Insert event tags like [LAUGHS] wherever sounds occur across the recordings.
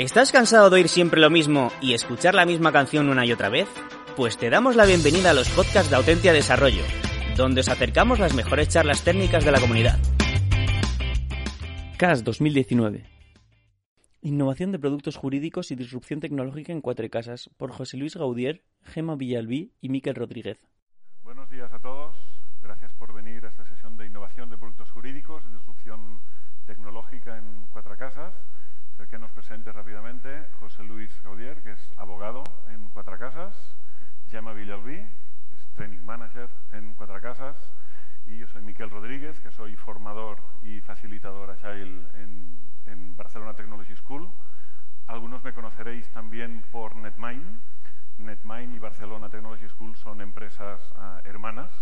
¿Estás cansado de oír siempre lo mismo y escuchar la misma canción una y otra vez? Pues te damos la bienvenida a los podcasts de Autentia Desarrollo, donde os acercamos las mejores charlas técnicas de la comunidad. CAS 2019. Innovación de productos jurídicos y disrupción tecnológica en cuatro casas, por José Luis Gaudier, Gema Villalbí y Miquel Rodríguez. Buenos días a todos. Gracias por venir a esta sesión de innovación de productos jurídicos y disrupción tecnológica en cuatro casas que nos presente rápidamente José Luis Gaudier, en Cuatro Casas, Gemma Villalbí, es Training Manager en Cuatro Casas, y yo soy Miquel Rodríguez, que soy formador y facilitador Agile en, en Barcelona Technology School. Algunos me conoceréis también por NetMind. NetMind y Barcelona Technology School son empresas uh, hermanas.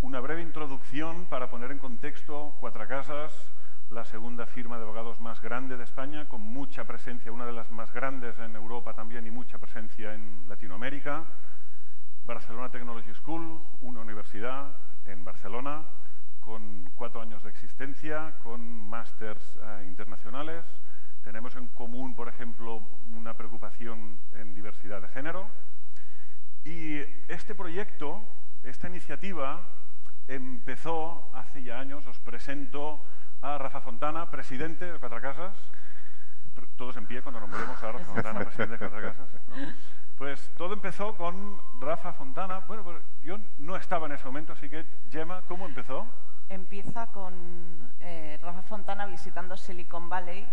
Una breve introducción para poner en contexto Cuatro Casas la segunda firma de abogados más grande de España, con mucha presencia, una de las más grandes en Europa también y mucha presencia en Latinoamérica. Barcelona Technology School, una universidad en Barcelona, con cuatro años de existencia, con másters eh, internacionales. Tenemos en común, por ejemplo, una preocupación en diversidad de género. Y este proyecto, esta iniciativa, empezó hace ya años, os presento a Rafa Fontana, presidente de Cuatro Casas. Todos en pie cuando nos movemos a Rafa Fontana, presidente de Cuatro Casas. Pues todo empezó con Rafa Fontana. Bueno, pues yo no estaba en ese momento, así que, Gemma, ¿cómo empezó? Empieza con eh, Rafa Fontana visitando Silicon Valley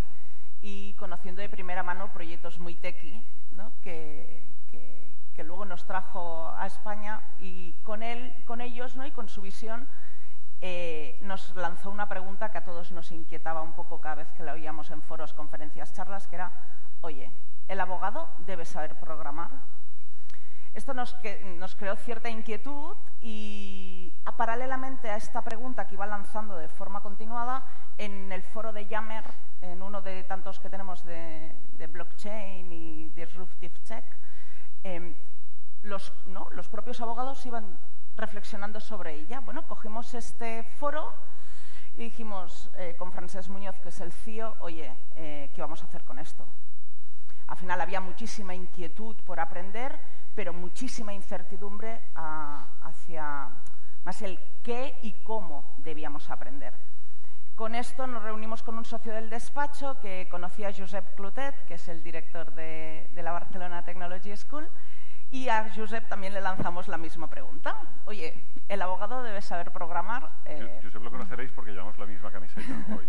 y conociendo de primera mano proyectos muy techy, ¿no? que, que, que, luego nos trajo a España y con él, con ellos ¿no? y con su visión eh, nos lanzó una pregunta que a todos nos inquietaba un poco cada vez que la oíamos en foros, conferencias, charlas, que era, oye, ¿el abogado debe saber programar? Esto nos, que, nos creó cierta inquietud y paralelamente a esta pregunta que iba lanzando de forma continuada, en el foro de Yammer, en uno de tantos que tenemos de, de blockchain y disruptive tech, eh, los, ¿no? los propios abogados iban reflexionando sobre ella. Bueno, cogimos este foro y dijimos eh, con Francesc Muñoz, que es el CIO, oye, eh, ¿qué vamos a hacer con esto? Al final había muchísima inquietud por aprender, pero muchísima incertidumbre a, hacia más el qué y cómo debíamos aprender. Con esto nos reunimos con un socio del despacho que conocía a Josep Clotet, que es el director de, de la Barcelona Technology School, y a Josep también le lanzamos la misma pregunta. Oye, ¿el abogado debe saber programar? Eh... Josep lo conoceréis porque llevamos la misma camiseta hoy.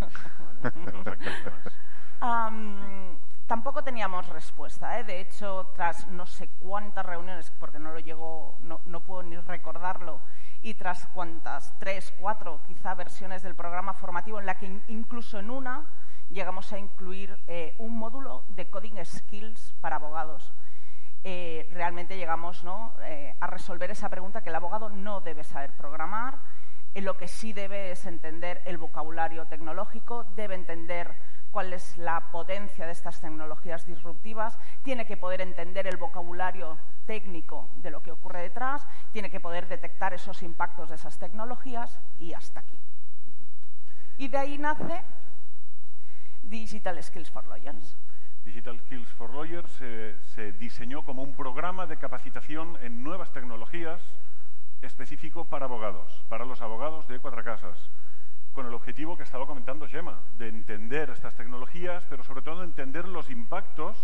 um, tampoco teníamos respuesta. ¿eh? De hecho, tras no sé cuántas reuniones, porque no lo llego, no, no puedo ni recordarlo, y tras cuántas, tres, cuatro, quizá versiones del programa formativo, en la que incluso en una llegamos a incluir eh, un módulo de coding skills para abogados eh, realmente llegamos ¿no? eh, a resolver esa pregunta que el abogado no debe saber programar, en lo que sí debe es entender el vocabulario tecnológico, debe entender cuál es la potencia de estas tecnologías disruptivas, tiene que poder entender el vocabulario técnico de lo que ocurre detrás, tiene que poder detectar esos impactos de esas tecnologías y hasta aquí. Y de ahí nace Digital Skills for Lawyers. Digital Skills for Lawyers se, se, diseñó como un programa de capacitación en nuevas tecnologías específico para abogados, para los abogados de Cuatro Casas, con el objetivo que estaba comentando Gemma, de entender estas tecnologías, pero sobre todo entender los impactos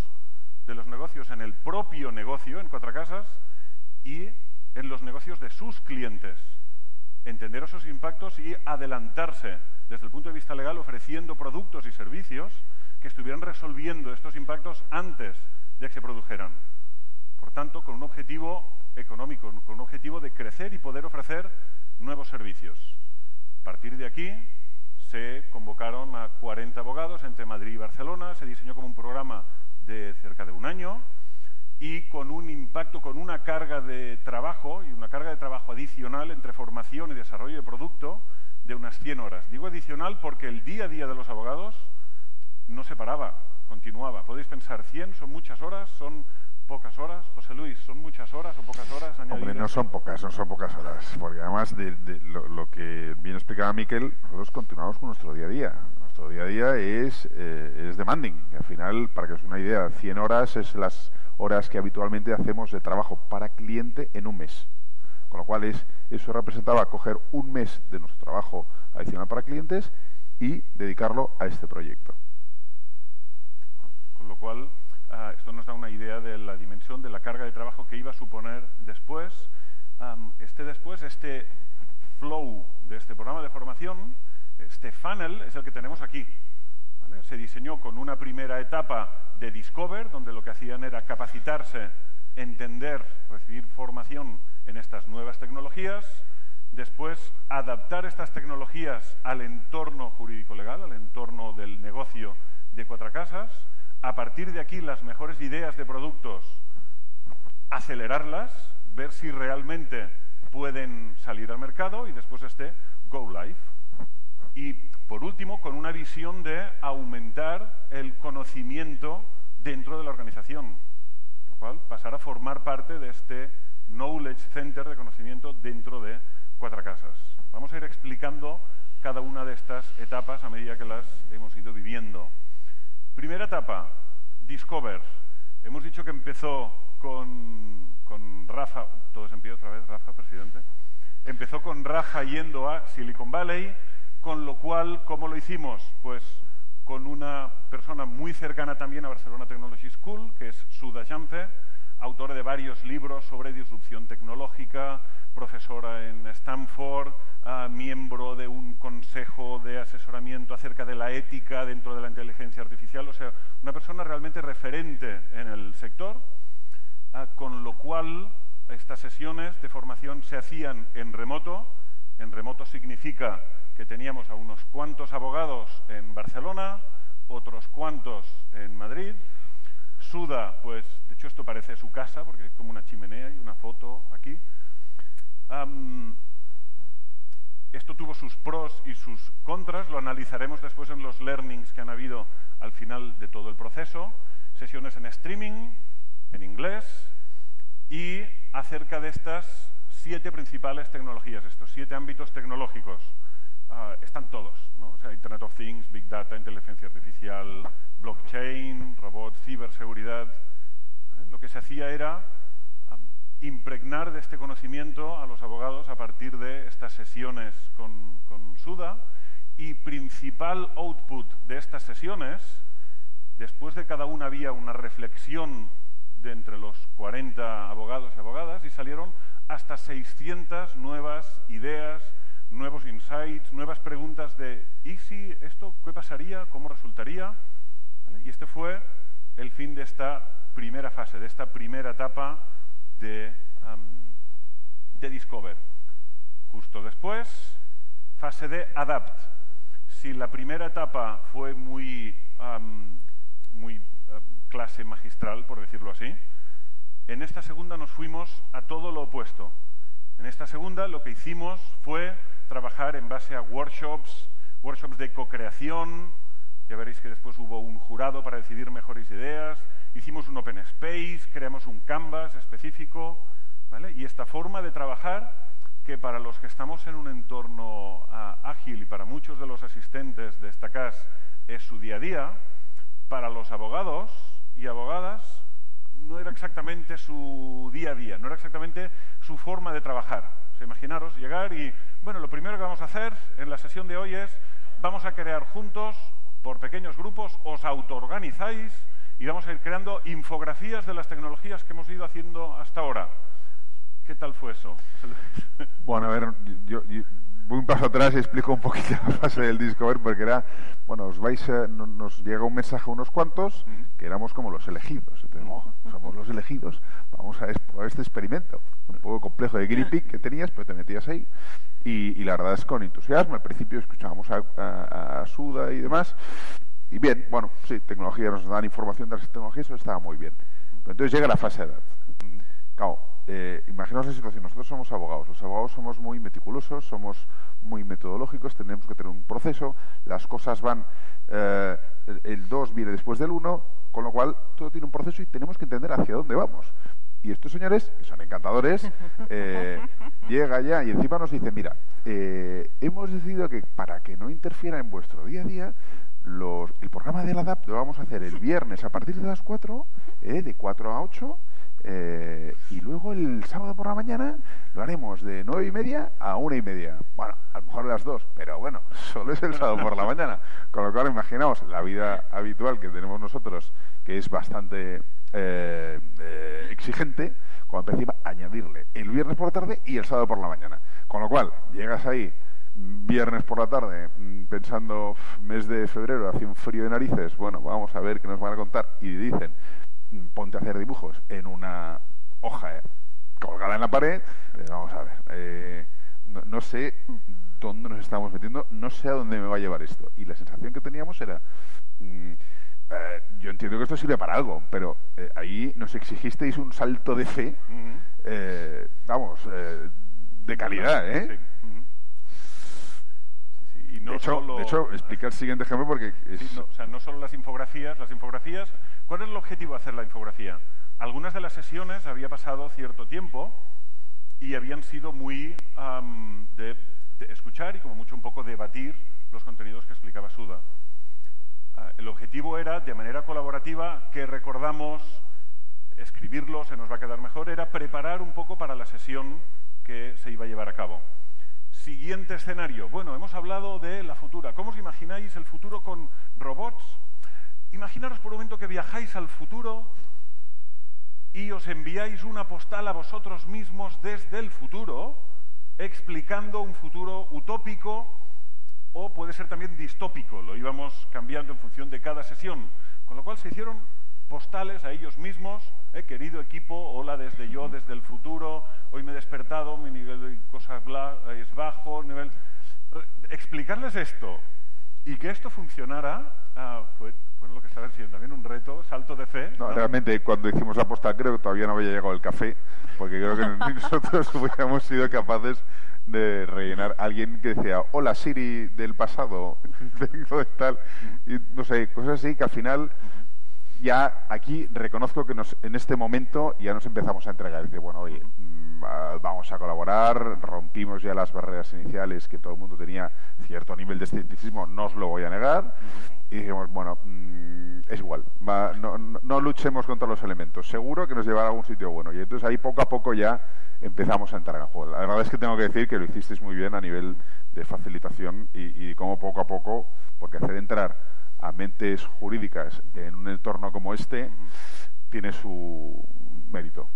de los negocios en el propio negocio, en Cuatro Casas, y en los negocios de sus clientes. Entender esos impactos y adelantarse desde el punto de vista legal ofreciendo productos y servicios que estuvieran resolviendo estos impactos antes de que se produjeran. Por tanto, con un objetivo económico, con un objetivo de crecer y poder ofrecer nuevos servicios. A partir de aquí se convocaron a 40 abogados entre Madrid y Barcelona, se diseñó como un programa de cerca de un año y con un impacto, con una carga de trabajo y una carga de trabajo adicional entre formación y desarrollo de producto de unas 100 horas. Digo adicional porque el día a día de los abogados no se paraba, continuaba. Podéis pensar, 100 son muchas horas, son pocas horas. José Luis, ¿son muchas horas o pocas horas? Hombre, no son pocas, no son pocas horas. Porque además de, lo, que bien explicaba Miquel, nosotros continuamos con nuestro día a día. Nuestro día a día es, eh, es demanding. Al final, para que os una idea, 100 horas es las horas que habitualmente hacemos de trabajo para cliente en un mes. Con lo cual, es, eso representaba coger un mes de nuestro trabajo adicional para clientes y dedicarlo a este proyecto. Lo cual, Ah, esto nos da una idea de la dimensión de la carga de trabajo que iba a suponer después. este después, este flow de este programa de formación, este funnel es el que tenemos aquí. Se diseñó con una primera etapa de Discover, donde lo que hacían era capacitarse, entender, recibir formación en estas nuevas tecnologías, después adaptar estas tecnologías al entorno jurídico legal, al entorno del negocio de Cuatro Casas, a partir de aquí las mejores ideas de productos, acelerarlas, ver si realmente pueden salir al mercado y después este Go Live. Y por último, con una visión de aumentar el conocimiento dentro de la organización, lo cual pasar a formar parte de este Knowledge Center de conocimiento dentro de Cuatro Casas. Vamos a ir explicando cada una de estas etapas a medida que las hemos ido viviendo. Primera etapa, Discover. Hemos dicho que empezó con, con Rafa, todos en pie otra vez, Rafa, presidente. Empezó con Rafa yendo a Silicon Valley, con lo cual, ¿cómo lo hicimos? Pues con una persona muy cercana también a Barcelona Technology School, que es Suda Jamce, autora de varios libros sobre disrupción tecnológica, profesora en Stanford, ah, miembro de un consejo de asesoramiento acerca de la ética dentro de la inteligencia artificial, o sea, una persona realmente referente en el sector, ah, con lo cual estas sesiones de formación se hacían en remoto. En remoto significa que teníamos a unos cuantos abogados en Barcelona, otros cuantos en Madrid, Suda, pues hecho esto parece su casa porque es como una chimenea y una foto aquí. esto tuvo sus pros y sus contras, lo analizaremos después en los learnings que han habido al final de todo el proceso. Sesiones en streaming, en inglés, y acerca de estas siete principales tecnologías, estos siete ámbitos tecnológicos. Ah, están todos, ¿no? Internet of Things, Big Data, inteligencia artificial, blockchain, robots, ciberseguridad. Lo que se hacía era impregnar de este conocimiento a los abogados a partir de estas sesiones con, con SUDA y principal output de estas sesiones, después de cada una había una reflexión de entre los 40 abogados y abogadas y salieron hasta 600 nuevas ideas, nuevos insights, nuevas preguntas de ¿y si esto qué pasaría? ¿Cómo resultaría? Y este fue el fin de esta primera fase, de esta primera etapa de, de Discover. Justo después, fase de Adapt. Si la primera etapa fue muy, muy clase magistral, por decirlo así, en esta segunda nos fuimos a todo lo opuesto. En esta segunda lo que hicimos fue trabajar en base a workshops, workshops de co-creación, ya veréis que después hubo un jurado para decidir mejores ideas. Hicimos un open space, creamos un canvas específico. ¿vale? Y esta forma de trabajar, que para los que estamos en un entorno ah, ágil y para muchos de los asistentes de esta CAS es su día a día, para los abogados y abogadas no era exactamente su día a día, no era exactamente su forma de trabajar. O imaginaros llegar y, bueno, lo primero que vamos a hacer en la sesión de hoy es, vamos a crear juntos por pequeños grupos, os autoorganizáis y vamos a ir creando infografías de las tecnologías que hemos ido haciendo hasta ahora. ¿Qué tal fue eso? [LAUGHS] Bueno, a ver, yo, voy un paso atrás y explico un poquito [LAUGHS] la fase del Discover, porque era, bueno, os vais nos llega un mensaje a unos cuantos que éramos como los elegidos. Entonces, oh, somos los elegidos, vamos a probar este experimento. Un poco complejo de guinea que tenías, pero te metías ahí. Y, la verdad es con entusiasmo. Al principio escuchábamos a, Suda y demás. Y bien, bueno, sí, tecnología, nos dan información de las tecnologías, eso estaba muy bien. Pero entonces llega la fase de edad. Claro, eh, imaginaos la situación, nosotros somos abogados, los abogados somos muy meticulosos, somos muy metodológicos, tenemos que tener un proceso, las cosas van, eh, el 2 viene después del 1, con lo cual todo tiene un proceso y tenemos que entender hacia dónde vamos. Y estos señores, que son encantadores, [LAUGHS] eh, llega ya y encima nos dicen, mira, eh, hemos decidido que para que no interfiera en vuestro día a día, los, el programa de la DAP lo vamos a hacer el viernes a partir de las 4, eh, de 4 a 8, eh, y luego el sábado por la mañana lo haremos de nueve y media a una y media. Bueno, a lo mejor las dos, pero bueno, [LAUGHS] solo es el sábado por la mañana. Con lo cual, imaginaos la vida habitual que tenemos nosotros, que es bastante eh, eh, exigente, cuando encima añadirle el viernes por la tarde y el sábado por la mañana. Con lo cual, llegas ahí viernes por la tarde mm, pensando mes de febrero hace un frío de narices bueno vamos a ver qué nos van a contar y dicen ponte a hacer dibujos en una hoja eh, colgada en la pared, eh, vamos a ver, eh, no, sé dónde nos estamos metiendo, no sé a dónde me va a llevar esto. Y la sensación que teníamos era, mm, yo entiendo que esto sirve para algo, pero ahí nos exigisteis un salto de fe, vamos, de calidad, ¿eh? De, hecho, de hecho, explica el siguiente ejemplo porque... no, o sea, no solo las infografías, las infografías... ¿Cuál es el objetivo de hacer la infografía? Algunas de las sesiones había pasado cierto tiempo y habían sido muy de, escuchar y como mucho un poco debatir los contenidos que explicaba Suda. Ah, el objetivo era, de manera colaborativa, que recordamos escribirlo, se nos va a quedar mejor, era preparar un poco para la sesión que se iba a llevar a cabo. Siguiente escenario. Bueno, hemos hablado de la futura. ¿Cómo os imagináis el futuro con robots? Imaginaros por un momento que viajáis al futuro y os enviáis una postal a vosotros mismos desde el futuro, explicando un futuro utópico o puede ser también distópico. Lo íbamos cambiando en función de cada sesión. Con lo cual se hicieron postales a ellos mismos, eh, querido equipo, hola desde yo, desde el futuro, hoy me he despertado, mi nivel de cosas es bajo, nivel... Explicarles esto y que esto funcionara ah, fue bueno, lo que estaba diciendo, también un reto, salto de fe. No, realmente cuando hicimos la postal creo que todavía no había llegado el café, porque creo que [LAUGHS] nosotros [LAUGHS] hubiéramos sido capaces de rellenar. Alguien que decía, hola Siri del pasado, [LAUGHS] vengo de tal, y no sé, cosas así que al final ya aquí reconozco que nos, en este momento ya nos empezamos a entregar. Dice, bueno, oye, mm, vamos a colaborar, rompimos ya las barreras iniciales que todo el mundo tenía cierto nivel de escepticismo, no os lo voy a negar. Y dijimos, bueno, mm, es igual, no, luchemos contra los elementos, seguro que nos llevará a algún sitio bueno. Y entonces ahí poco a poco ya empezamos a entrar en el juego. La verdad es que tengo que decir que lo hicisteis muy bien a nivel de facilitación y, y cómo poco a poco, porque hacer entrar a mentes jurídicas en un entorno como este tiene su mérito.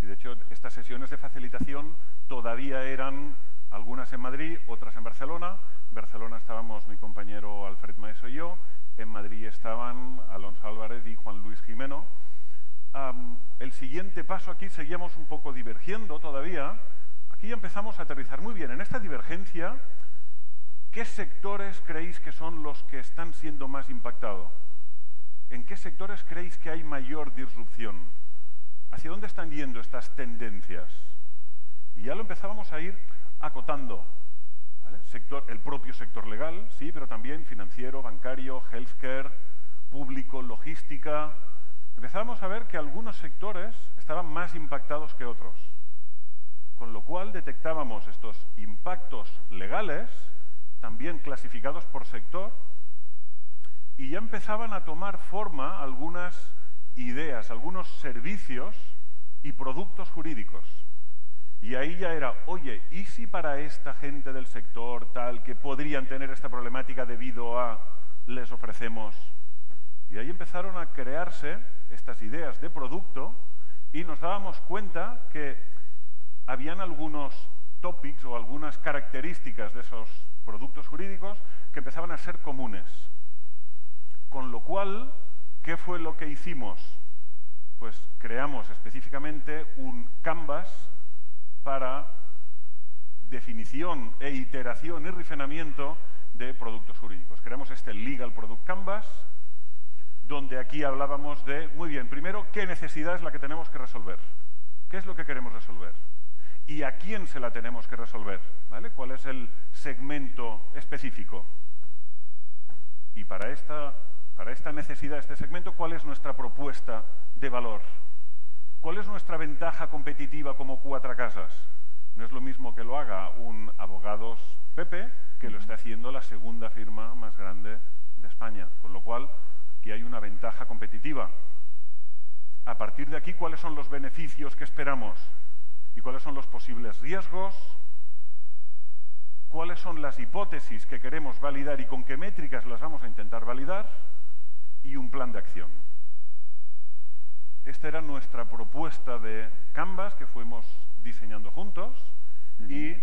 Sí, de hecho, estas sesiones de facilitación todavía eran algunas en Madrid, otras en Barcelona. En Barcelona estábamos mi compañero Alfred Maeso y yo. En Madrid estaban Alonso Álvarez y Juan Luis Jimeno. el siguiente paso aquí seguíamos un poco divergiendo todavía. Aquí ya empezamos a aterrizar muy bien. En esta divergencia ¿Qué sectores creéis que son los que están siendo más impactados? ¿En qué sectores creéis que hay mayor disrupción? ¿Hacia dónde están yendo estas tendencias? Y ya lo empezábamos a ir acotando. El propio sector legal, sí, pero también financiero, bancario, healthcare, público, logística. Empezábamos a ver que algunos sectores estaban más impactados que otros. Con lo cual detectábamos estos impactos legales también clasificados por sector, y ya empezaban a tomar forma algunas ideas, algunos servicios y productos jurídicos. Y ahí ya era, oye, ¿y si para esta gente del sector tal que podrían tener esta problemática debido a les ofrecemos? Y ahí empezaron a crearse estas ideas de producto y nos dábamos cuenta que habían algunos topics o algunas características de esos productos jurídicos que empezaban a ser comunes. Con lo cual, ¿qué fue lo que hicimos? Pues creamos específicamente un canvas para definición e iteración y refinamiento de productos jurídicos. Creamos este Legal Product Canvas, donde aquí hablábamos de, muy bien, primero, ¿qué necesidad es la que tenemos que resolver? ¿Qué es lo que queremos resolver? ¿Y a quién se la tenemos que resolver? ¿Vale? ¿Cuál es el segmento específico? Y para esta, para esta necesidad, este segmento, ¿cuál es nuestra propuesta de valor? ¿Cuál es nuestra ventaja competitiva como cuatro casas? No es lo mismo que lo haga un abogados Pepe que lo esté haciendo la segunda firma más grande de España. Con lo cual, aquí hay una ventaja competitiva. A partir de aquí, ¿cuáles son los beneficios que esperamos? ¿Y cuáles son los posibles riesgos? ¿Cuáles son las hipótesis que queremos validar y con qué métricas las vamos a intentar validar? Y un plan de acción. Esta era nuestra propuesta de Canvas que fuimos diseñando juntos y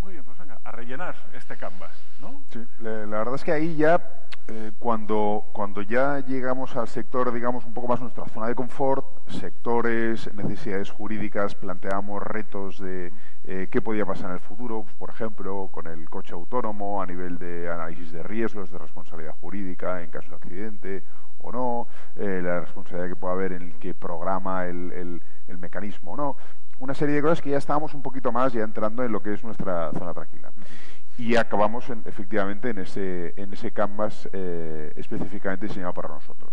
muy bien, pues venga, a rellenar este canvas, ¿no? Sí, la, la verdad es que ahí ya, eh, cuando, cuando ya llegamos al sector, digamos, un poco más nuestra zona de confort, sectores, necesidades jurídicas, planteamos retos de eh, qué podía pasar en el futuro, por ejemplo, con el coche autónomo a nivel de análisis de riesgos, de responsabilidad jurídica en caso de accidente o no, eh, la responsabilidad que pueda haber en el que programa el, el, el mecanismo o no una serie de cosas que ya estábamos un poquito más ya entrando en lo que es nuestra zona tranquila. Y acabamos en, efectivamente en ese, en ese canvas eh, específicamente diseñado para nosotros.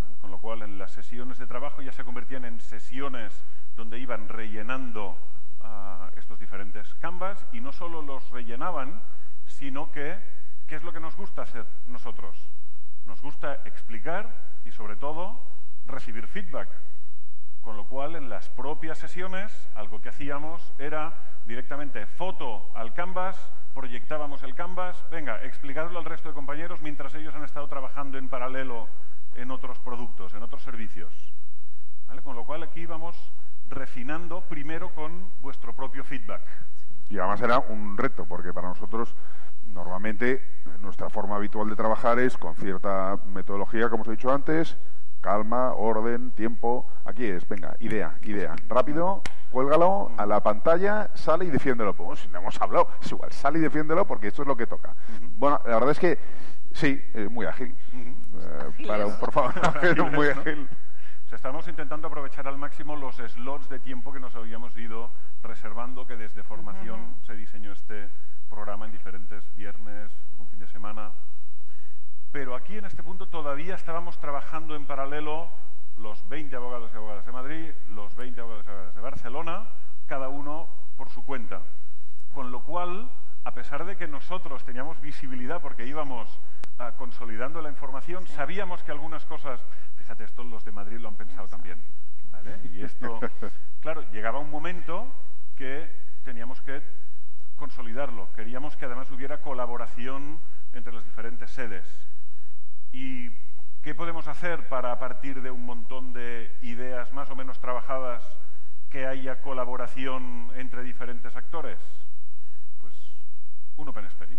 ¿Vale? Con lo cual, en las sesiones de trabajo ya se convertían en sesiones donde iban rellenando uh, estos diferentes canvas y no solo los rellenaban, sino que, ¿qué es lo que nos gusta hacer nosotros? Nos gusta explicar y, sobre todo, recibir feedback con lo cual, en las propias sesiones, algo que hacíamos era directamente foto al canvas, proyectábamos el canvas, venga, explicarlo al resto de compañeros mientras ellos han estado trabajando en paralelo en otros productos, en otros servicios. Con lo cual, aquí vamos refinando primero con vuestro propio feedback. Y además era un reto, porque para nosotros normalmente nuestra forma habitual de trabajar es con cierta metodología, como os he dicho antes, calma, orden, tiempo. Aquí es, venga, idea, idea. Rápido, cuélgalo a la pantalla, sale y defiéndelo. Pues si no hemos hablado, es igual, sale y defiéndelo porque esto es lo que toca. Uh -huh. Bueno, la verdad es que sí, es muy ágil. Uh -huh. eh, para un, por favor, muy ágil. O sea, estamos intentando aprovechar al máximo los slots de tiempo que nos habíamos ido reservando, que desde formación uh -huh. se diseñó este programa en diferentes viernes, un fin de semana pero aquí en este punto todavía estábamos trabajando en paralelo los 20 abogados y abogadas de Madrid, los 20 abogados y abogadas de Barcelona, cada uno por su cuenta. Con lo cual, a pesar de que nosotros teníamos visibilidad porque íbamos uh, consolidando la información, sabíamos que algunas cosas, fíjate, esto los de Madrid lo han pensado también. ¿vale? Y esto, [LAUGHS] claro, llegaba un momento que teníamos que consolidarlo. Queríamos que además hubiera colaboración entre las diferentes sedes. ¿Y qué podemos hacer para, a partir de un montón de ideas más o menos trabajadas, que haya colaboración entre diferentes actores? Pues un Open Space.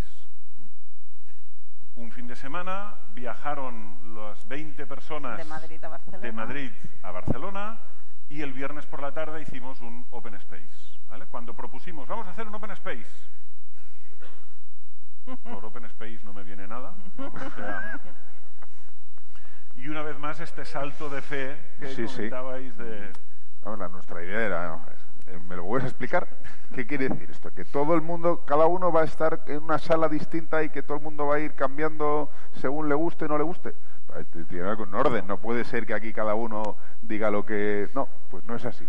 Un fin de semana viajaron las 20 personas de Madrid a Barcelona, de Madrid a Barcelona y el viernes por la tarde hicimos un Open Space. ¿vale? Cuando propusimos, vamos a hacer un Open Space. Por Open Space no me viene nada. ¿no? O sea, y una vez más este salto de fe que Sí, sí. comentabais de... Ahora, nuestra idea era, no, eh, ¿me lo puedes explicar? ¿Qué quiere decir esto? Que todo el mundo, cada uno va a estar en una sala distinta y que todo el mundo va a ir cambiando según le guste o no le guste. Eh, Tiene con orden, no puede ser que aquí cada uno diga lo que... No, pues no es así.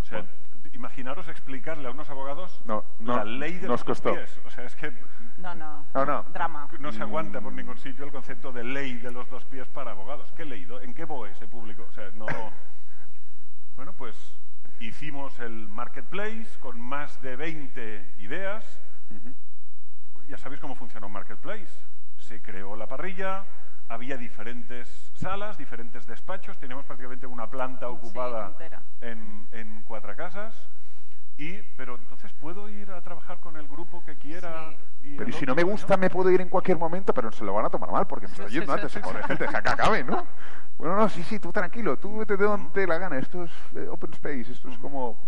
O sea, imaginaros explicarle a unos abogados No, no, la ley de nos los dos costó. pies. O sea, es que No, no. No, no. Drama. no se aguanta por ningún sitio el concepto de ley de los dos pies para abogados. ¿Qué leído? ¿En qué BOE se publicó? O sea, no... [LAUGHS] Bueno, pues hicimos el marketplace con más de 20 ideas. Ya sabéis cómo funciona un marketplace. Se creó la parrilla, había diferentes salas, diferentes despachos, teníamos prácticamente una planta ocupada en, en cuatro casas Y, pero entonces puedo ir a trabajar con el grupo que quiera. Y Pero si no me gusta, me puedo ir en cualquier momento, pero se lo van a tomar mal, porque me está Sí, sí, oyendo sí, antes. sí, Joder, sí. gente, deja que acabe, ¿no? [LAUGHS] Bueno, no, sí, sí, tú tranquilo, tú vete de donde te la gana. Esto es eh, open space, esto es como...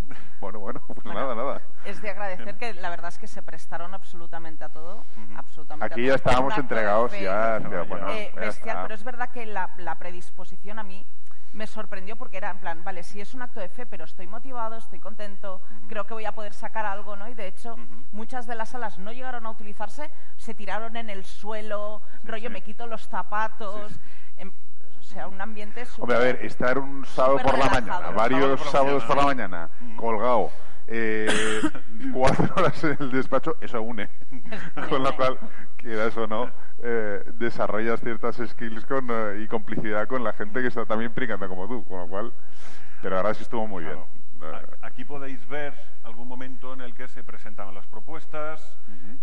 Bueno, bueno, pues Bueno, nada, nada. Es de agradecer que la verdad es que se prestaron absolutamente a todo. absolutamente a Aquí todo. ya estábamos entregados, fe, ya, No, ya, bueno, eh, ya bestial, está. pero es verdad que la, la predisposición a mí me sorprendió porque era en plan, vale, sí es un acto de fe, pero estoy motivado, estoy contento, creo que voy a poder sacar algo, ¿no? Y de hecho, muchas de las salas no llegaron a utilizarse, se tiraron en el suelo, rollo, sí. me quito los zapatos, em- o sea, un ambiente Hombre, a ver, súper- estar un sábado súper por la relajado. mañana, varios sábado por la sábados por la mañana. mañana, colgado, eh, [LAUGHS] cuatro horas en el despacho, eso une. [LAUGHS] con lo cual, quieras o no, eh, desarrollas ciertas skills con, eh, y complicidad con la gente que está también brincando como tú, con lo cual, pero ahora sí estuvo muy Claro. bien. Eh, Aquí podéis ver algún momento en el que se presentaban las propuestas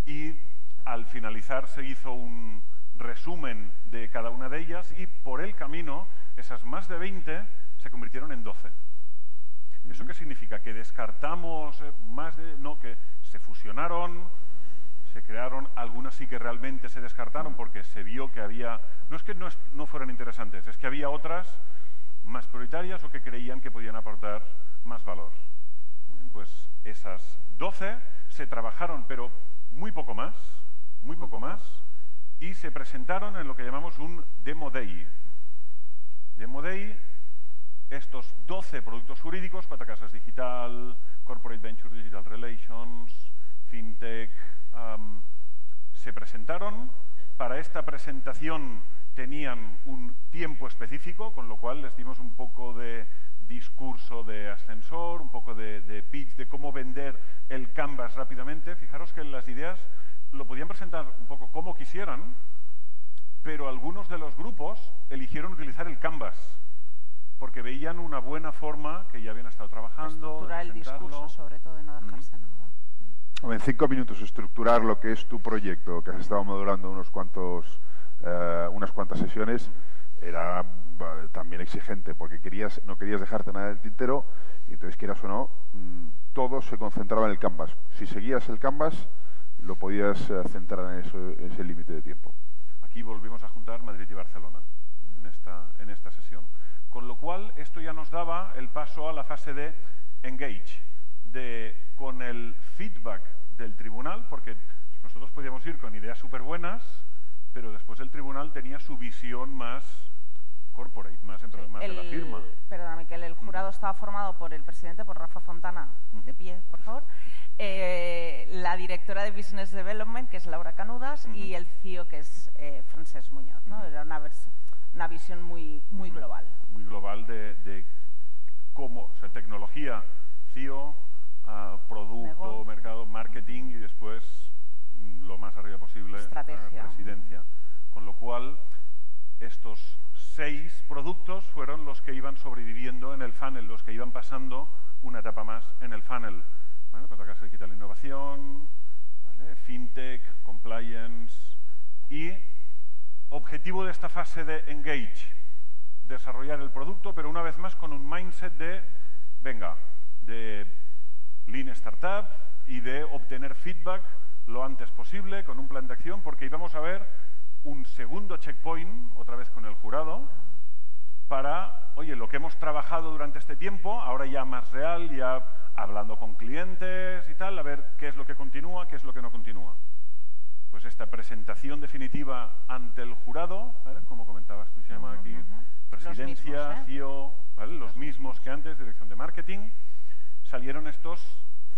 y al finalizar se hizo un resumen de cada una de ellas y por el camino esas más de 20 se convirtieron en 12. ¿Eso qué significa? Que descartamos eh, más de... No, que se fusionaron, se crearon, algunas sí que realmente se descartaron porque se vio que había... No es que no, es- no fueran interesantes, es que había otras más prioritarias o que creían que podían aportar más valor. Pues esas 12 se trabajaron, pero muy poco más, muy poco más, y se presentaron en lo que llamamos un Demo Day. Demo Day, estos 12 productos jurídicos, Cuatro Casas Digital, Corporate Ventures Digital Relations, FinTech, se presentaron. Para esta presentación tenían un tiempo específico, con lo cual les dimos un poco de discurso de ascensor, un poco de, de pitch de cómo vender el canvas rápidamente. Fijaros que las ideas lo podían presentar un poco como quisieran, pero algunos de los grupos eligieron utilizar el canvas porque veían una buena forma que ya habían estado trabajando. estructurar el discurso, sobre todo, y no dejarse nada. En cinco minutos estructurar lo que es tu proyecto, que has estado modulando unos cuantos, eh, unas cuantas sesiones, era también exigente, porque querías, no querías dejarte nada del tintero, y entonces quieras o no, mm, todo se concentraba en el canvas. Si seguías el canvas, lo podías eh, centrar en eso- ese límite de tiempo. Aquí volvimos a juntar Madrid y Barcelona en esta, en esta sesión. Con lo cual, esto ya nos daba el paso a la fase de engage, de con el feedback del tribunal, porque nosotros podíamos ir con ideas súper buenas, pero después el tribunal tenía su visión más corporate, más, empre- más de la El- firma. Perdona, Miquel, el jurado estaba formado por el presidente, por Rafa Fontana, de pie, por favor, eh, la directora de Business Development, que es Laura Canudas, y el CIO, que es eh, Francesc Muñoz. ¿no? Era una, vers- una visión muy, muy global. muy global de, de cómo, o sea, tecnología, CIO, ah, producto, Negocio. mercado, marketing y después mm, lo más arriba posible, ah, Estrategia. presidencia. Con lo cual, estos seis productos fueron los que iban sobreviviendo en el funnel, los que iban pasando una etapa más en el funnel. ¿vale? Contra Casa Digital Innovación, ¿vale? FinTech, Compliance y objetivo de esta fase de Engage, desarrollar el producto, pero una vez más con un mindset de, venga, de Lean Startup y de obtener feedback lo antes posible con un plan de acción, porque íbamos a ver un segundo checkpoint, otra vez con el jurado, para, oye, lo que hemos trabajado durante este tiempo, ahora ya más real, ya hablando con clientes y tal, a ver qué es lo que continúa, qué es lo que no continúa. Pues esta presentación definitiva ante el jurado, ¿vale? como comentabas tú, Shema, aquí, presidencia, mismos, ¿eh? CEO, ¿vale? los mismos que antes, dirección de marketing, salieron estos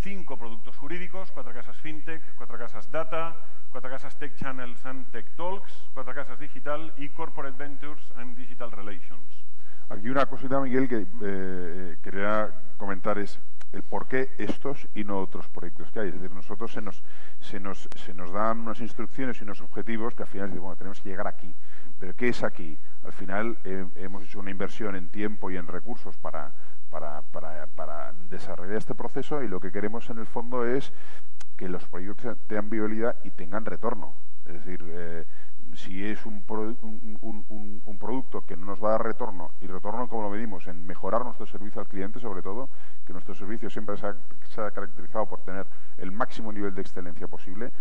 cinco productos jurídicos, cuatro casas fintech, cuatro casas data, cuatro casas tech channels and tech talks, cuatro casas digital y corporate ventures and digital relations. Aquí una cosita, Miguel, que eh, quería comentar es el por qué estos y no otros proyectos que hay. Es decir, nosotros se nos, se nos, se nos dan unas instrucciones y unos objetivos que al final bueno, tenemos que llegar aquí. Pero ¿qué es aquí? Al final eh, hemos hecho una inversión en tiempo y en recursos para, para, para, para desarrollar este proceso y lo que queremos en el fondo es que los proyectos tengan viabilidad y tengan retorno. Es decir, eh, si es un, un, producto que que no nos va a dar retorno, y retorno como lo medimos, en mejorar nuestro servicio al cliente, sobre todo, que nuestro servicio siempre se ha, caracterizado por tener el máximo nivel de excelencia posible,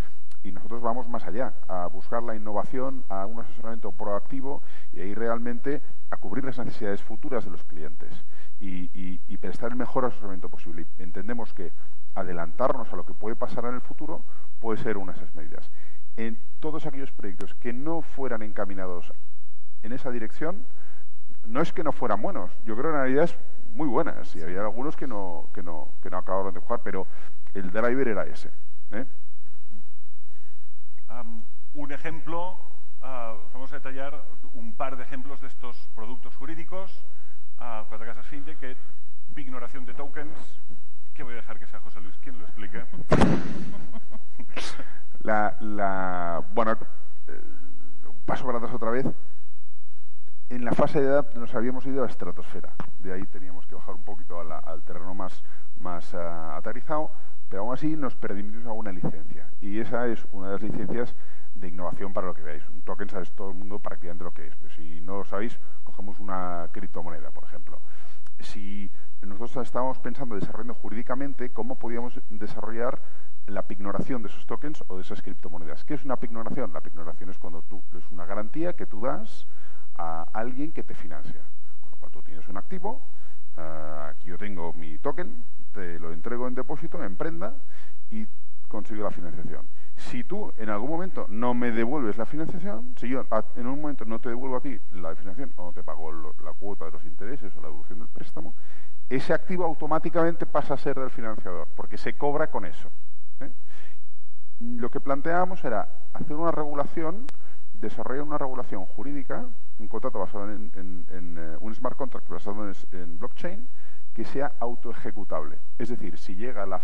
y nosotros vamos más allá, a buscar la innovación, a un asesoramiento proactivo y ahí realmente a cubrir las necesidades futuras de los clientes y, y prestar el mejor asesoramiento posible. Y entendemos que adelantarnos a lo que puede pasar en el futuro puede ser una de esas medidas. En todos aquellos proyectos que no fueran encaminados en esa dirección, no es que no fueran buenos, yo creo que en realidad es muy buenas y había algunos que no, que no, que no acabaron de jugar, pero el driver era ese. ¿eh? un ejemplo, uh, vamos a detallar un par de ejemplos de estos productos jurídicos, uh, cuatro casas fintech, que ignoración de tokens, que voy a dejar que sea José Luis quien lo explique. [LAUGHS] la, la, bueno, eh, paso para atrás otra vez. En la fase de edad nos habíamos ido a la estratosfera. De ahí teníamos que bajar un poquito al terreno más, más uh, aterrizado, pero aún así nos perdimos alguna licencia. Y esa es una de las licencias de innovación para lo que veáis. Un token sabes todo el mundo prácticamente lo que es. Pero si no lo sabéis, cogemos una criptomoneda, por ejemplo. Si nosotros estábamos pensando, desarrollando jurídicamente, cómo podíamos desarrollar la pignoración de esos tokens o de esas criptomonedas. ¿Qué es una pignoración? La pignoración es cuando tú es una garantía que tú das a alguien que te financia. Con lo cual tú tienes un activo, uh, aquí yo tengo mi token, te lo entrego en depósito, en prenda y consigo la financiación. Si tú en algún momento no me devuelves la financiación, si yo en un momento no te devuelvo a ti la financiación o no te pago la cuota de los intereses o la devolución del préstamo, ese activo automáticamente pasa a ser del financiador, porque se cobra con eso. ¿Eh? Lo que planteábamos era hacer una regulación, desarrollar una regulación jurídica, un contrato basado en, eh, un smart contract basado en, blockchain, que sea autoejecutable. Es decir, si llega la,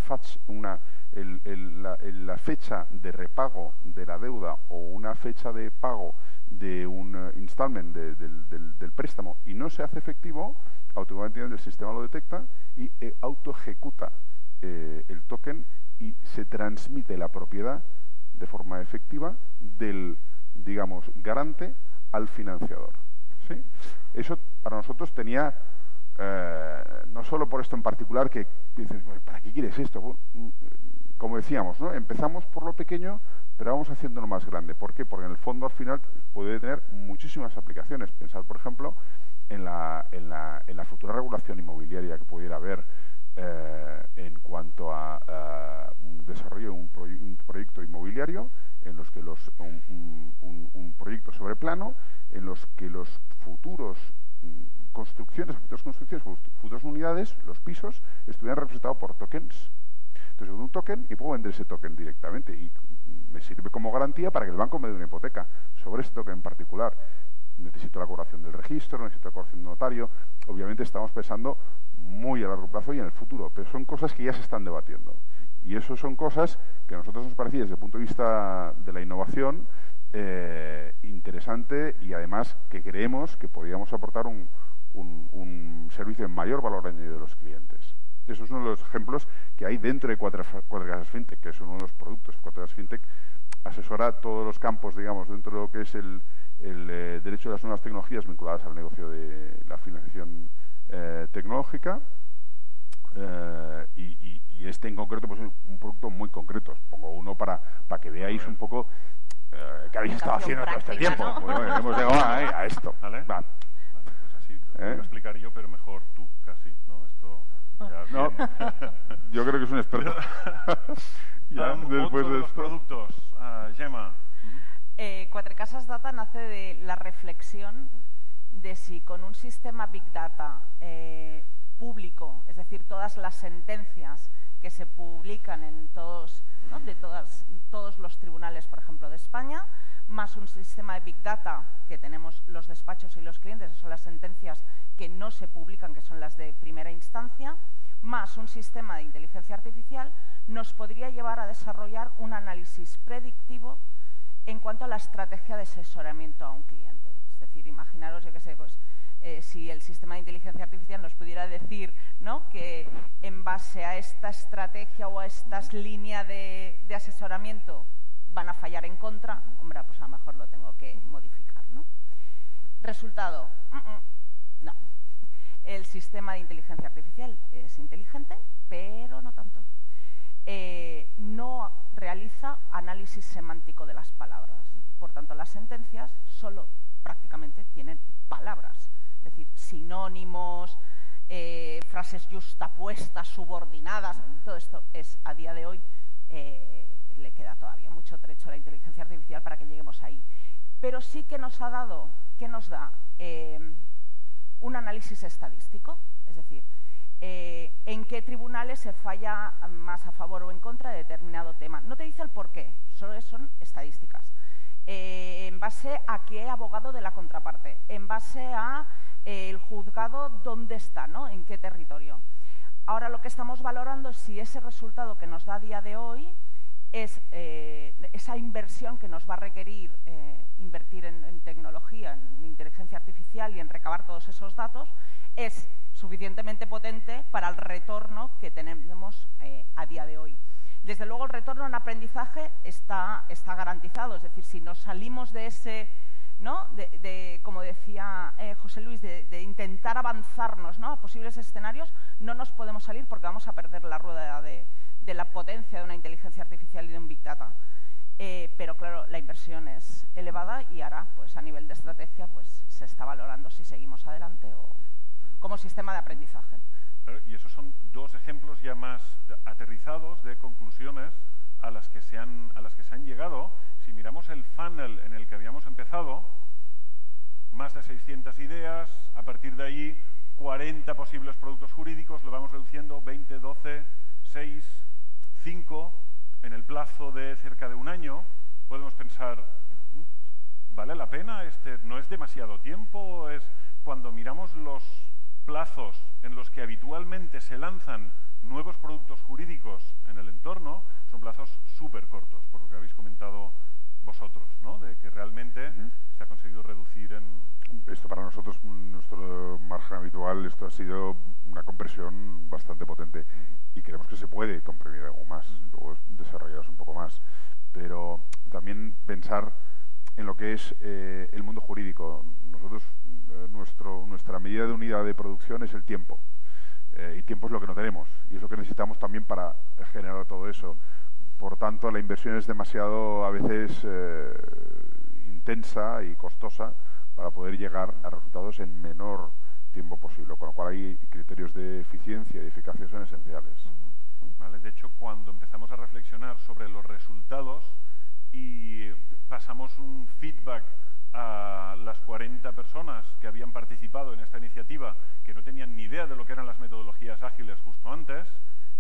una, la, fecha de repago de la deuda o una fecha de pago de un eh, installment del, préstamo y no se hace efectivo, automáticamente el sistema lo detecta y eh, autoejecuta el token y se transmite la propiedad de forma efectiva del, digamos, garante al financiador. ¿sí? Eso para nosotros tenía, eh, no solo por esto en particular, que dices, ¿para qué quieres esto? Mm, como decíamos, ¿no? empezamos por lo pequeño, pero vamos haciéndolo más grande. ¿Por qué? Porque en el fondo al final puede tener muchísimas aplicaciones. Pensar, por ejemplo, en la, en la, en la futura regulación inmobiliaria que pudiera haber eh, en cuanto a un desarrollo de un, proyecto inmobiliario, en los que los, un, un, proyecto sobre plano, en los que los futuros mm, construcciones, futuras construcciones, futuras unidades, los pisos, estuvieran representados por tokens. Entonces, con un token y puedo vender ese token directamente y me sirve como garantía para que el banco me dé una hipoteca sobre ese token en particular. Necesito la colaboración del registro, necesito la colaboración del notario. Obviamente estamos pensando muy a largo plazo y en el futuro, pero son cosas que ya se están debatiendo. Y eso son cosas que a nosotros nos parecía desde el punto de vista de la innovación eh, interesante y además que creemos que podríamos aportar un, un servicio de mayor valor añadido de los clientes. Eso es uno de los ejemplos que hay dentro de Cuatro, Casas Fintech, que es uno de los productos. Cuatro Casas Fintech asesora todos los campos, digamos, dentro de lo que es el, eh, derecho de las nuevas tecnologías vinculadas al negocio de la financiación eh, tecnológica. Eh, y, este en concreto pues, es un producto muy concreto. Os pongo uno para, para que veáis un poco qué habéis estado haciendo todo este tiempo. hemos llegado a, esto. ¿Vale? pues así lo voy a explicar yo, pero mejor tú casi. ¿no? Esto no, [LAUGHS] yo creo que es un experto. [LAUGHS] ya, después de los productos, uh, Gemma. Eh, Cuatro Casas Data nace de la reflexión de si con un sistema Big Data eh, público, es decir, todas las sentencias que se publican en todos, de todos los tribunales, por ejemplo, de España, más un sistema de Big Data que tenemos los despachos y los clientes, son las sentencias que no se publican, que son las de primera instancia, más un sistema de inteligencia artificial, nos podría llevar a desarrollar un análisis predictivo en cuanto a la estrategia de asesoramiento a un cliente. Es decir, imaginaros, yo qué sé, pues eh, si el sistema de inteligencia artificial nos pudiera decir ¿no? que en base a esta estrategia o a estas líneas de, asesoramiento van a fallar en contra, hombre, pues a lo mejor lo tengo que modificar. ¿no? Resultado, mm, mm, no. El sistema de inteligencia artificial es inteligente, pero no tanto. Eh, no realiza análisis semántico de las palabras. Por tanto, las sentencias solo prácticamente tienen palabras, es decir, sinónimos, eh, frases justapuestas, subordinadas, todo esto es a día de hoy eh, le queda todavía mucho trecho a la inteligencia artificial para que lleguemos ahí. Pero sí que nos ha dado, que nos da un análisis estadístico, es decir, en qué tribunales se falla más a favor o en contra de determinado tema. No te dice el por qué, solo son estadísticas. en base a qué abogado de la contraparte, en base a el juzgado dónde está, ¿no? En qué territorio. Ahora lo que estamos valorando es si ese resultado que nos da a día de hoy es eh, esa inversión que nos va a requerir eh, invertir en, tecnología, en inteligencia artificial y en recabar todos esos datos, es suficientemente potente para el retorno que tenemos eh, a día de hoy. Desde luego el retorno en aprendizaje está, está garantizado, es decir, si nos salimos de ese ¿no? de, como decía José Luis, de, intentar avanzarnos ¿no? a posibles escenarios, no nos podemos salir porque vamos a perder la rueda de, la potencia de una inteligencia artificial y de un Big Data. Eh, pero claro, la inversión es elevada y ahora, pues a nivel de estrategia, pues se está valorando si seguimos adelante o como sistema de aprendizaje. Y esos son dos ejemplos ya más aterrizados de conclusiones a las que se han, a las que se han llegado si miramos el funnel en el que habíamos empezado, más de 600 ideas, a partir de ahí 40 posibles productos jurídicos, lo vamos reduciendo 20, 12, 6, 5, en el plazo de cerca de un año, podemos pensar, ¿vale la pena? Este, ¿No es demasiado tiempo? Es cuando miramos los plazos en los que habitualmente se lanzan nuevos productos jurídicos en el entorno, son plazos súper cortos, por lo que habéis comentado vosotros, ¿no? De que realmente se ha conseguido reducir en... Esto para nosotros, nuestro margen habitual, esto ha sido una compresión bastante potente y creemos que se puede comprimir algo más, luego desarrollarse un poco más. Pero también pensar en lo que es eh, el mundo jurídico. Nosotros, eh, nuestro, nuestra medida de unidad de producción es el tiempo. Eh, y tiempo es lo que no tenemos. Y es lo que necesitamos también para generar todo eso. Por tanto, la inversión es demasiado a veces eh, intensa y costosa para poder llegar a resultados en menor tiempo posible, con lo cual hay criterios de eficiencia y eficacia son esenciales. De hecho, cuando empezamos a reflexionar sobre los resultados y pasamos un feedback a las 40 personas que habían participado en esta iniciativa, que no tenían ni idea de lo que eran las metodologías ágiles justo antes,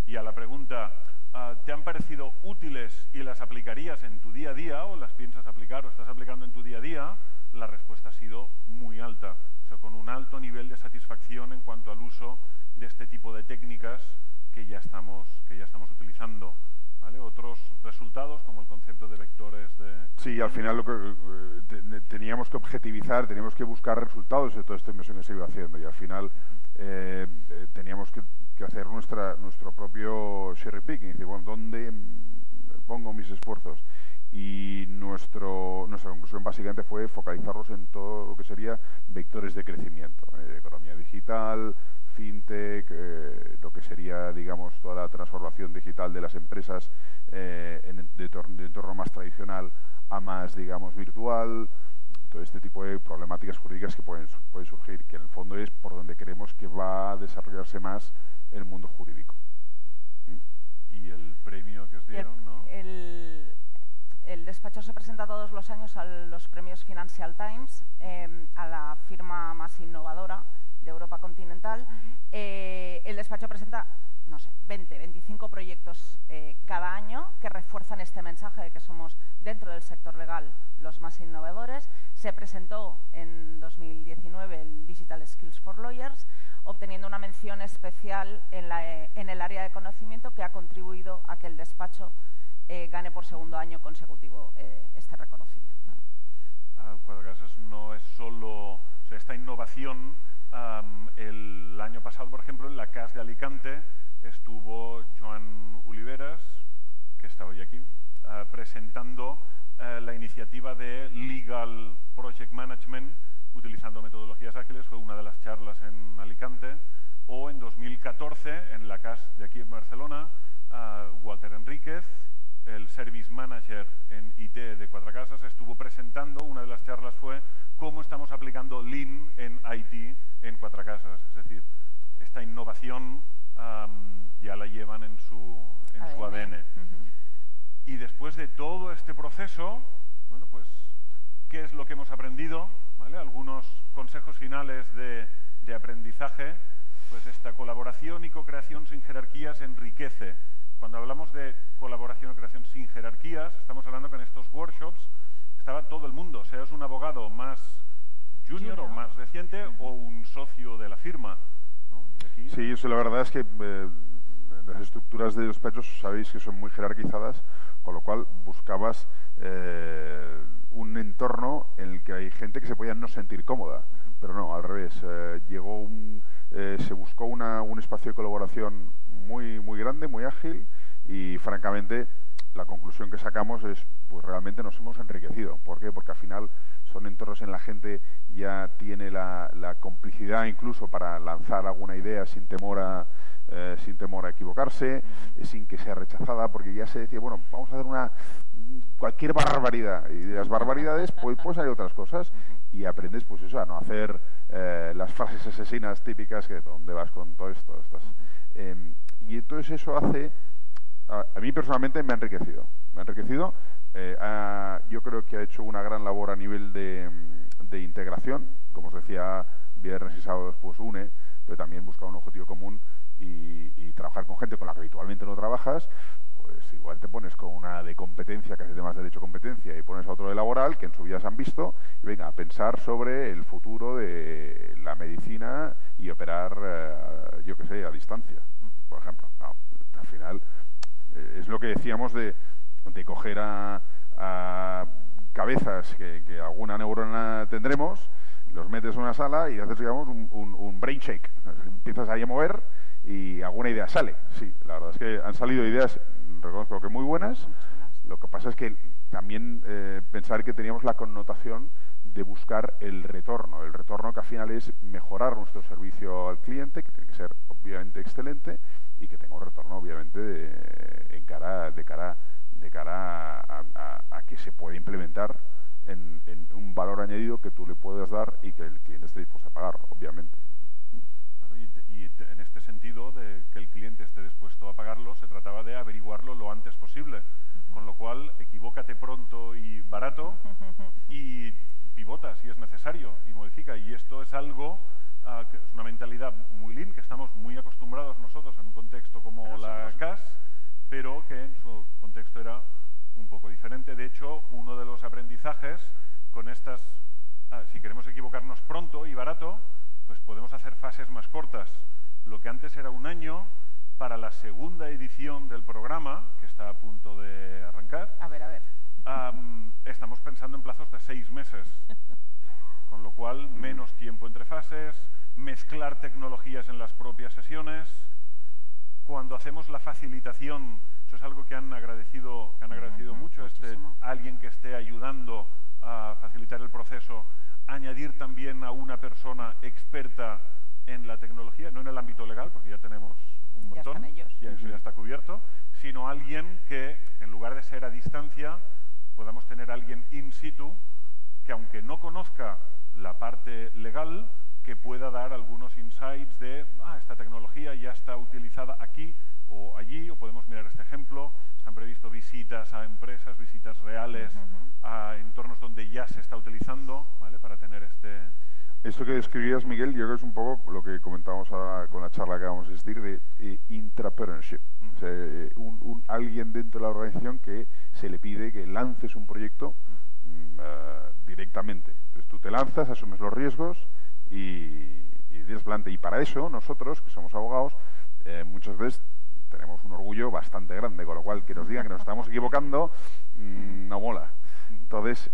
y a la pregunta, Ah, te han parecido útiles y las aplicarías en tu día a día o las piensas aplicar o estás aplicando en tu día a día, la respuesta ha sido muy alta, o sea, con un alto nivel de satisfacción en cuanto al uso de este tipo de técnicas que ya estamos, que ya estamos utilizando. ¿Vale? Otros resultados, como el concepto de vectores de... Sí, al final lo que, eh, teníamos que objetivizar, teníamos que buscar resultados de toda esta inversión que se iba haciendo y al final eh, eh, teníamos que hacer nuestra, nuestro propio cherry picking, decir, bueno, ¿dónde pongo mis esfuerzos? Y nuestro, nuestra conclusión básicamente fue focalizarlos en todo lo que sería vectores de crecimiento, eh, economía digital, fintech, eh, lo que sería, digamos, toda la transformación digital de las empresas eh, en, de, entorno más tradicional a más, digamos, virtual, todo este tipo de problemáticas jurídicas que pueden, pueden surgir, que en el fondo es por donde creemos que va a desarrollarse más el mundo jurídico. ¿Mm? Y el premio que os dieron, ¿no? El, despacho se presenta todos los años a los premios Financial Times, em, a la firma más innovadora de Europa continental. Eh, el despacho presenta, no sé, 20, 25 proyectos eh, cada año que refuerzan este mensaje de que somos dentro del sector legal los más innovadores. Se presentó en 2019 el Digital Skills for Lawyers obteniendo una mención especial en, el área de conocimiento que ha contribuido a que el despacho eh, gane por segundo año consecutivo eh, este reconocimiento. Ah, Cuatro Casas no es solo esta innovación. el año pasado, por ejemplo, en la CAS de Alicante estuvo Joan Oliveras, que está hoy aquí, ah, presentando eh, la iniciativa de Legal Project Management utilizando metodologías ágiles fue una de las charlas en Alicante. O en 2014, en la CAS de aquí en Barcelona, Walter Enríquez, el Service Manager en IT de Cuatro Casas, estuvo presentando, una de las charlas fue cómo estamos aplicando Lean en IT en Cuatro Casas. Es decir, esta innovación ya la llevan en su, en su ADN. Y después de todo este proceso, bueno, pues, ¿qué es lo que hemos aprendido? Algunos consejos finales de, de aprendizaje. Pues esta colaboración y co-creación sin jerarquías enriquece. Cuando hablamos de colaboración y creación sin jerarquías, estamos hablando que en estos workshops estaba todo el mundo, seas un abogado más junior o más reciente o un socio de la firma. Sí, eso la verdad es que eh, las estructuras de despachos sabéis que son muy jerarquizadas, con lo cual buscabas eh, un entorno en el que hay gente que se podía no sentir cómoda. Pero no, al revés. Eh, llegó un, se buscó una, un espacio de colaboración muy, muy grande, muy ágil y francamente la conclusión que sacamos es, pues realmente nos hemos enriquecido. ¿Por qué? Porque al final son entornos en la gente ya tiene la, complicidad incluso para lanzar alguna idea sin temor a, eh, sin temor a equivocarse, sin que sea rechazada, porque ya se decía, bueno, vamos a hacer una cualquier barbaridad y de las barbaridades pues, pues hay otras cosas. Y aprendes pues eso a no hacer eh, las frases asesinas típicas que dónde vas con todo esto Estás, y entonces eso hace a, mí personalmente me ha enriquecido. Me ha enriquecido. Eh, yo creo que ha hecho una gran labor a nivel de, integración. Como os decía, viernes y sábados pues une, pero también buscar un objetivo común y, trabajar con gente con la que habitualmente no trabajas, pues igual te pones con una de competencia que hace temas de derecho competencia y pones a otro de laboral que en su vida se han visto y venga a pensar sobre el futuro de la medicina y operar, eh, yo qué sé, a distancia, por ejemplo. al final eh, es lo que decíamos de, de coger a, cabezas que, alguna neurona tendremos, los metes en una sala y haces, digamos, un, un, brain shake. Empiezas ahí a mover y alguna idea sale. Sí, la verdad es que han salido ideas, reconozco que muy buenas. Lo que pasa es que también eh, pensar que teníamos la connotación de buscar el retorno. El retorno que al final es mejorar nuestro servicio al cliente, que tiene que ser obviamente excelente y que tenga un retorno obviamente de, en cara, de cara, de cara a, que se pueda implementar en, un valor añadido que tú le puedas dar y que el cliente esté dispuesto a pagar, obviamente. y, en este sentido, de que el cliente esté dispuesto a pagarlo, se trataba de averiguarlo lo antes posible. Con lo cual, equivócate pronto y barato [LAUGHS] y pivota si es necesario y modifica. Y esto es algo ah, que es una mentalidad muy lean, que estamos muy acostumbrados nosotros en un contexto como la CAS, pero que en su contexto era un poco diferente. De hecho, uno de los aprendizajes con estas, ah, si queremos equivocarnos pronto y barato, pues podemos hacer fases más cortas. Lo que antes era un año, para la segunda edición del programa, que está a punto de arrancar. A ver, a ver estamos pensando en plazos de seis meses, [LAUGHS] con lo cual menos tiempo entre fases, mezclar tecnologías en las propias sesiones. Cuando hacemos la facilitación, eso es algo que han agradecido, que han agradecido mucho, este, alguien que esté ayudando a facilitar el proceso, añadir también a una persona experta en la tecnología, no en el ámbito legal, porque ya tenemos un montón, ya, eso ya está cubierto, sino alguien que, en lugar de ser a distancia, podamos tener a alguien in situ que aunque no conozca la parte legal, que pueda dar algunos insights de, ah, esta tecnología ya está utilizada aquí o allí, o podemos mirar este ejemplo, están previstos visitas a empresas, visitas reales, a entornos donde ya se está utilizando, ¿vale? Para tener este... Esto que describías, Miguel, yo creo que es un poco lo que comentábamos ahora con la charla que vamos a asistir de eh, intrapreneurship. Eh, un, alguien dentro de la organización que se le pide que lances un proyecto mm, eh, directamente. Entonces tú te lanzas, asumes los riesgos y, y desplante. Y para eso nosotros, que somos abogados, eh, muchas veces tenemos un orgullo bastante grande, con lo cual que nos digan que nos estamos equivocando mm, no mola. Entonces,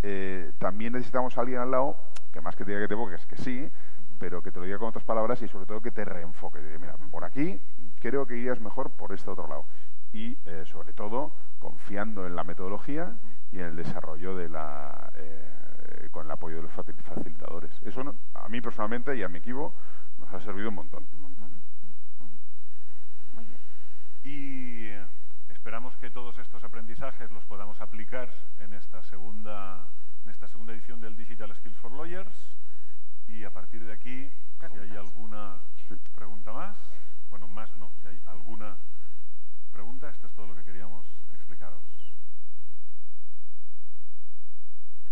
también necesitamos a alguien al lado que más que te diga que te equivoques, que sí, pero que te lo diga con otras palabras y sobre todo que te reenfoque. mira, por aquí creo que irías mejor por este otro lado. Y eh, sobre todo confiando en la metodología y en el desarrollo de la, eh, con el apoyo de los facilitadores. Eso a mí personalmente y a mi equipo nos ha servido un montón. Un montón. Muy bien. Y esperamos que todos estos aprendizajes los podamos aplicar en esta segunda, en esta segunda edición del Digital Skills for Lawyers. Y a partir de aquí, si hay alguna pregunta más, bueno, más no, si hay alguna pregunta, esto es todo lo que queríamos explicaros.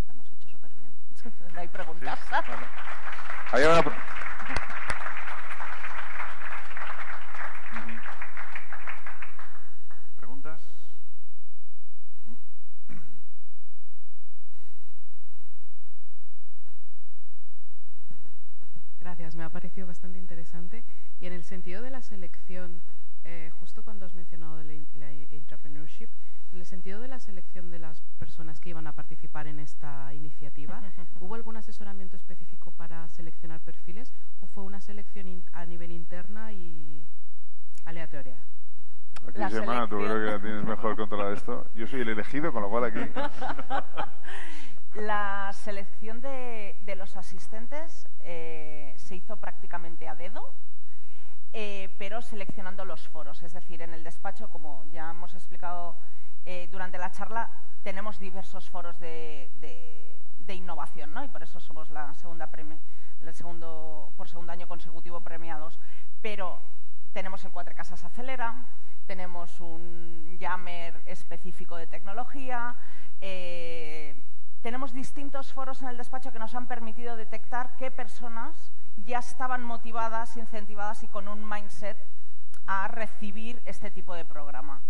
Lo hemos hecho súper bien. [LAUGHS] no hay preguntas. Hay una parecido bastante interesante. Y en el sentido de la selección, eh, justo cuando has mencionado la, la entrepreneurship, en el sentido de la selección de las personas que iban a participar en esta iniciativa, [LAUGHS] ¿hubo algún asesoramiento específico para seleccionar perfiles o fue una selección a nivel interna y aleatoria? Aquí, La Semana, tú creo que la tienes mejor controlada esto. Yo soy el elegido, con lo cual aquí... [LAUGHS] La selección de, de los asistentes eh, hizo prácticamente a dedo, eh, pero seleccionando los foros. Es decir, en el despacho, como ya hemos explicado eh, durante la charla, tenemos diversos foros de, innovación, ¿no? Y por eso somos la segunda premi- el segundo, por segundo año consecutivo premiados. Pero tenemos el Cuatro Casas Acelera, tenemos un Yammer específico de tecnología, eh, tenemos distintos foros en el despacho que nos han permitido detectar qué personas ya estaban motivadas, incentivadas y con un mindset a recibir este tipo de programa.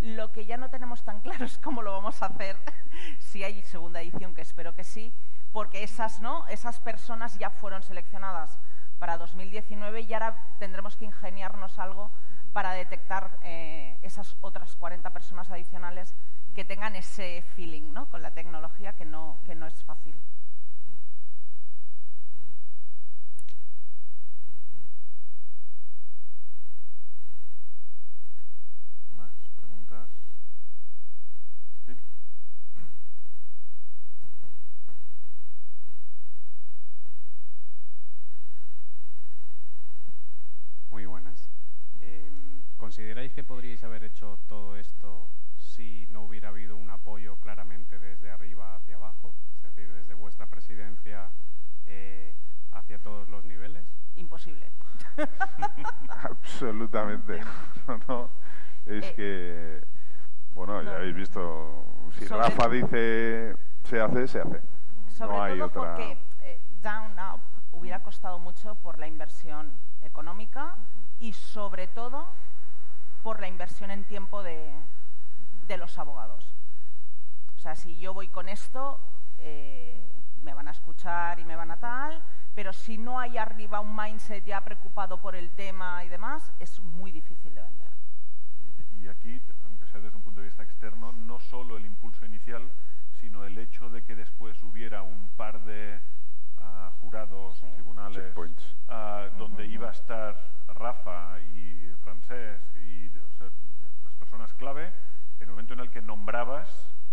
Lo que ya no tenemos tan claro es cómo lo vamos a hacer [LAUGHS] si hay segunda edición, que espero que sí, porque esas, ¿no? esas personas ya fueron seleccionadas para 2019 y ahora tendremos que ingeniarnos algo para detectar eh, esas otras 40 personas adicionales que tengan ese feeling ¿no? con la tecnología que no, que no es fácil. ¿Consideráis que podríais haber hecho todo esto si no hubiera habido un apoyo claramente desde arriba hacia abajo? Es decir, desde vuestra presidencia eh, hacia todos los niveles. Imposible. [LAUGHS] Absolutamente. No, no, es Eh, que, bueno, ya no. habéis visto, si Sobre- Rafa dice se hace, se hace. Sobre no hay todo otra. porque eh, Down Up hubiera costado mucho por la inversión económica y sobre todo por la inversión en tiempo de, de los abogados. O sea, si yo voy con esto, eh, me van a escuchar y me van a tal, pero si no hay arriba un mindset ya preocupado por el tema y demás, es muy difícil de vender. Y, y aquí, aunque sea desde un punto de vista externo, no solo el impulso inicial, sino el hecho de que después hubiera un par de ah, jurados, Sí. tribunales, ah, donde iba a estar Rafa y Francesc las personas clave, en el momento en el que nombrabas,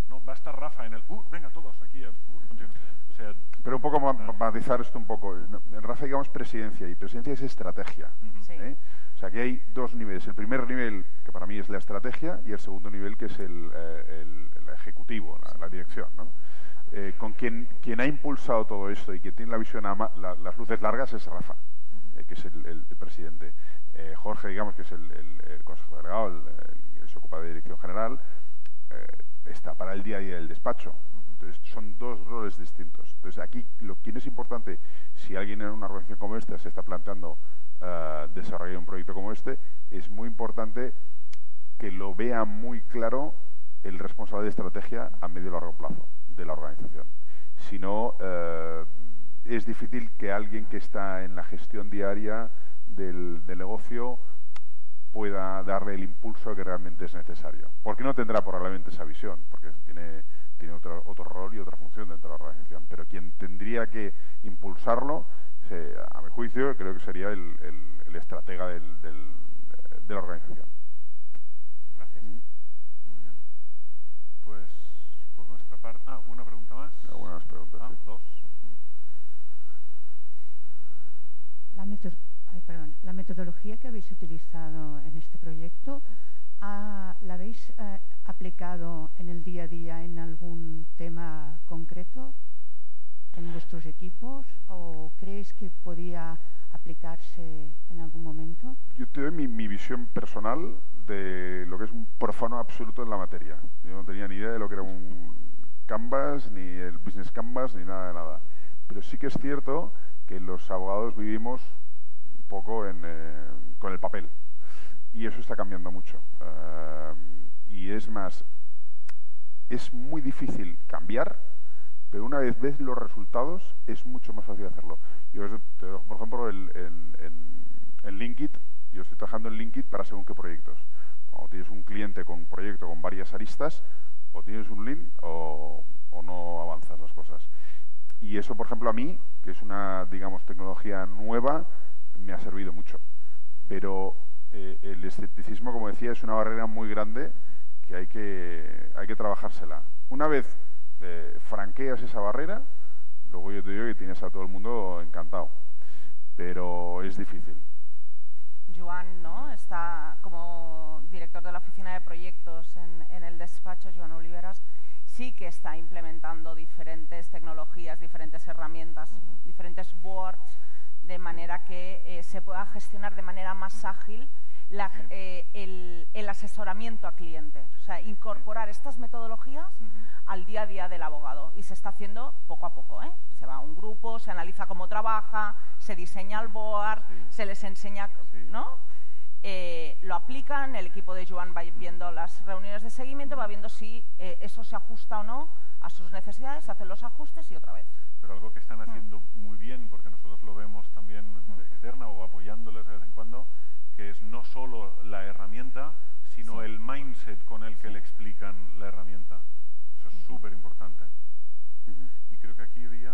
no, va a estar Rafa en el, uh, venga todos aquí, eh, uh, continúa". o sea, Pero un poco ma- ma- matizar esto un poco. En Rafa digamos presidencia y presidencia es estrategia. Sí. ¿eh? O sea, aquí hay dos niveles. El primer nivel, que para mí es la estrategia, y el segundo nivel, que es el, eh, el- el ejecutivo, la, la dirección. ¿no? Eh, con quien, quien ha impulsado todo esto y que tiene la visión, a ma- la- las luces largas es Rafa, eh, que es el, el- el presidente. Eh, Jorge, digamos, que es el, el- el consejero delegado, el, que se ocupa de dirección general, eh, está para el día a día del despacho. Entonces, son dos roles distintos. Entonces, aquí lo que es importante, si alguien en una organización como esta se está planteando eh, desarrollar un proyecto como este, es muy importante que lo vea muy claro el responsable de estrategia a medio y largo plazo de la organización. Si no, eh, es difícil que alguien que está en la gestión diaria del, del negocio pueda darle el impulso que realmente es necesario. Porque no tendrá probablemente esa visión, porque tiene, tiene otro, otro rol y otra función dentro de la organización. Pero quien tendría que impulsarlo, se, a mi juicio, creo que sería el, el, estratega del, del, de la organización. Gracias. Muy bien. Pues por nuestra parte. Ah, una pregunta más. Algunas preguntas. Ah, dos. La metodología que habéis utilizado en este proyecto, ¿la habéis eh, aplicado en el día a día en algún tema concreto en vuestros equipos o crees que podía aplicarse en algún momento? Yo te doy mi, mi, visión personal de lo que es un profano absoluto en la materia. Yo no tenía ni idea de lo que era un Canvas, ni el Business Canvas, ni nada de nada. Pero sí que es cierto que los abogados vivimos poco en, eh, con el papel. Y eso está cambiando mucho. Uh, y es más, es muy difícil cambiar, pero una vez ves los resultados, es mucho más fácil hacerlo. Yo, por ejemplo, en, en, en Linkit, yo estoy trabajando en Linkit para según qué proyectos. Cuando tienes un cliente con un proyecto con varias aristas, o tienes un link o, o no avanzas las cosas. Y eso, por ejemplo, a mí, que es una, digamos, tecnología nueva, me ha servido mucho. Pero eh, el escepticismo, como decía, es una barrera muy grande que hay que, hay que trabajársela. Una vez eh, franqueas esa barrera, luego yo te digo que tienes a todo el mundo encantado. Pero es difícil. Joan, ¿no? Está como director de la oficina de proyectos en, en el despacho, Joan Oliveras, sí que está implementando diferentes tecnologías, diferentes herramientas, diferentes boards, de manera que eh, se pueda gestionar de manera más ágil la, eh, el, el, asesoramiento a cliente. O sea, incorporar estas metodologías al día a día del abogado. Y se está haciendo poco a poco. ¿eh? Se va a un grupo, se analiza cómo trabaja, se diseña el board, se les enseña, ¿no? Eh, lo aplican, el equipo de Joan va viendo las reuniones de seguimiento, va viendo si eh, eso se ajusta o no a sus necesidades, hacen los ajustes y otra vez. Pero algo que están haciendo muy bien, porque nosotros lo vemos también externa o apoyándoles de vez en cuando, que es no solo la herramienta, sino Sí. el mindset con el que le explican la herramienta. Eso es súper importante. Y creo que aquí había.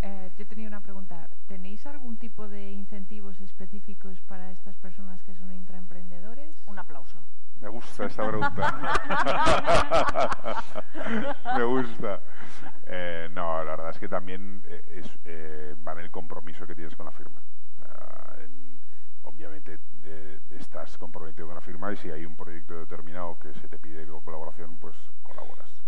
Eh, yo tenía una pregunta. ¿Tenéis algún tipo de incentivos específicos para estas personas que son intraemprendedores? Un aplauso. Me gusta esta pregunta. [LAUGHS] Me gusta. Eh, no, la verdad es que también eh, es, eh, va en el compromiso que tienes con la firma. En- obviamente eh, estás comprometido con la firma y si hay un proyecto determinado que se te pide con colaboración, pues colaboras.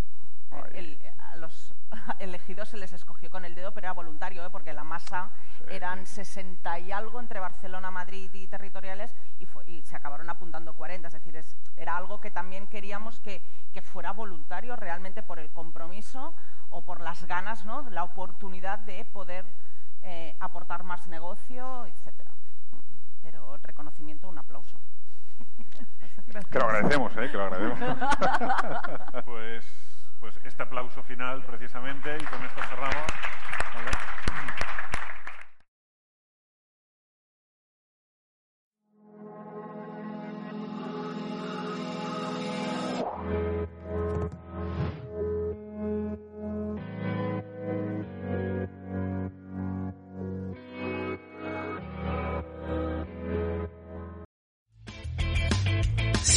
El- a los [LAUGHS] elegidos se les escogió con el dedo, pero era voluntario, ¿eh? porque la masa eran 60 y algo entre Barcelona, Madrid y territoriales y, fue- y se acabaron apuntando 40. Es decir, es- era algo que también queríamos que, que fuera voluntario realmente por el compromiso o por las ganas, ¿no? la oportunidad de poder eh, aportar más negocio, etcétera. Pero el reconocimiento, un aplauso. [LAUGHS] Que lo agradecemos, ¿eh? Que lo agradecemos. [LAUGHS] pues, pues este aplauso final precisamente y con esto cerramos.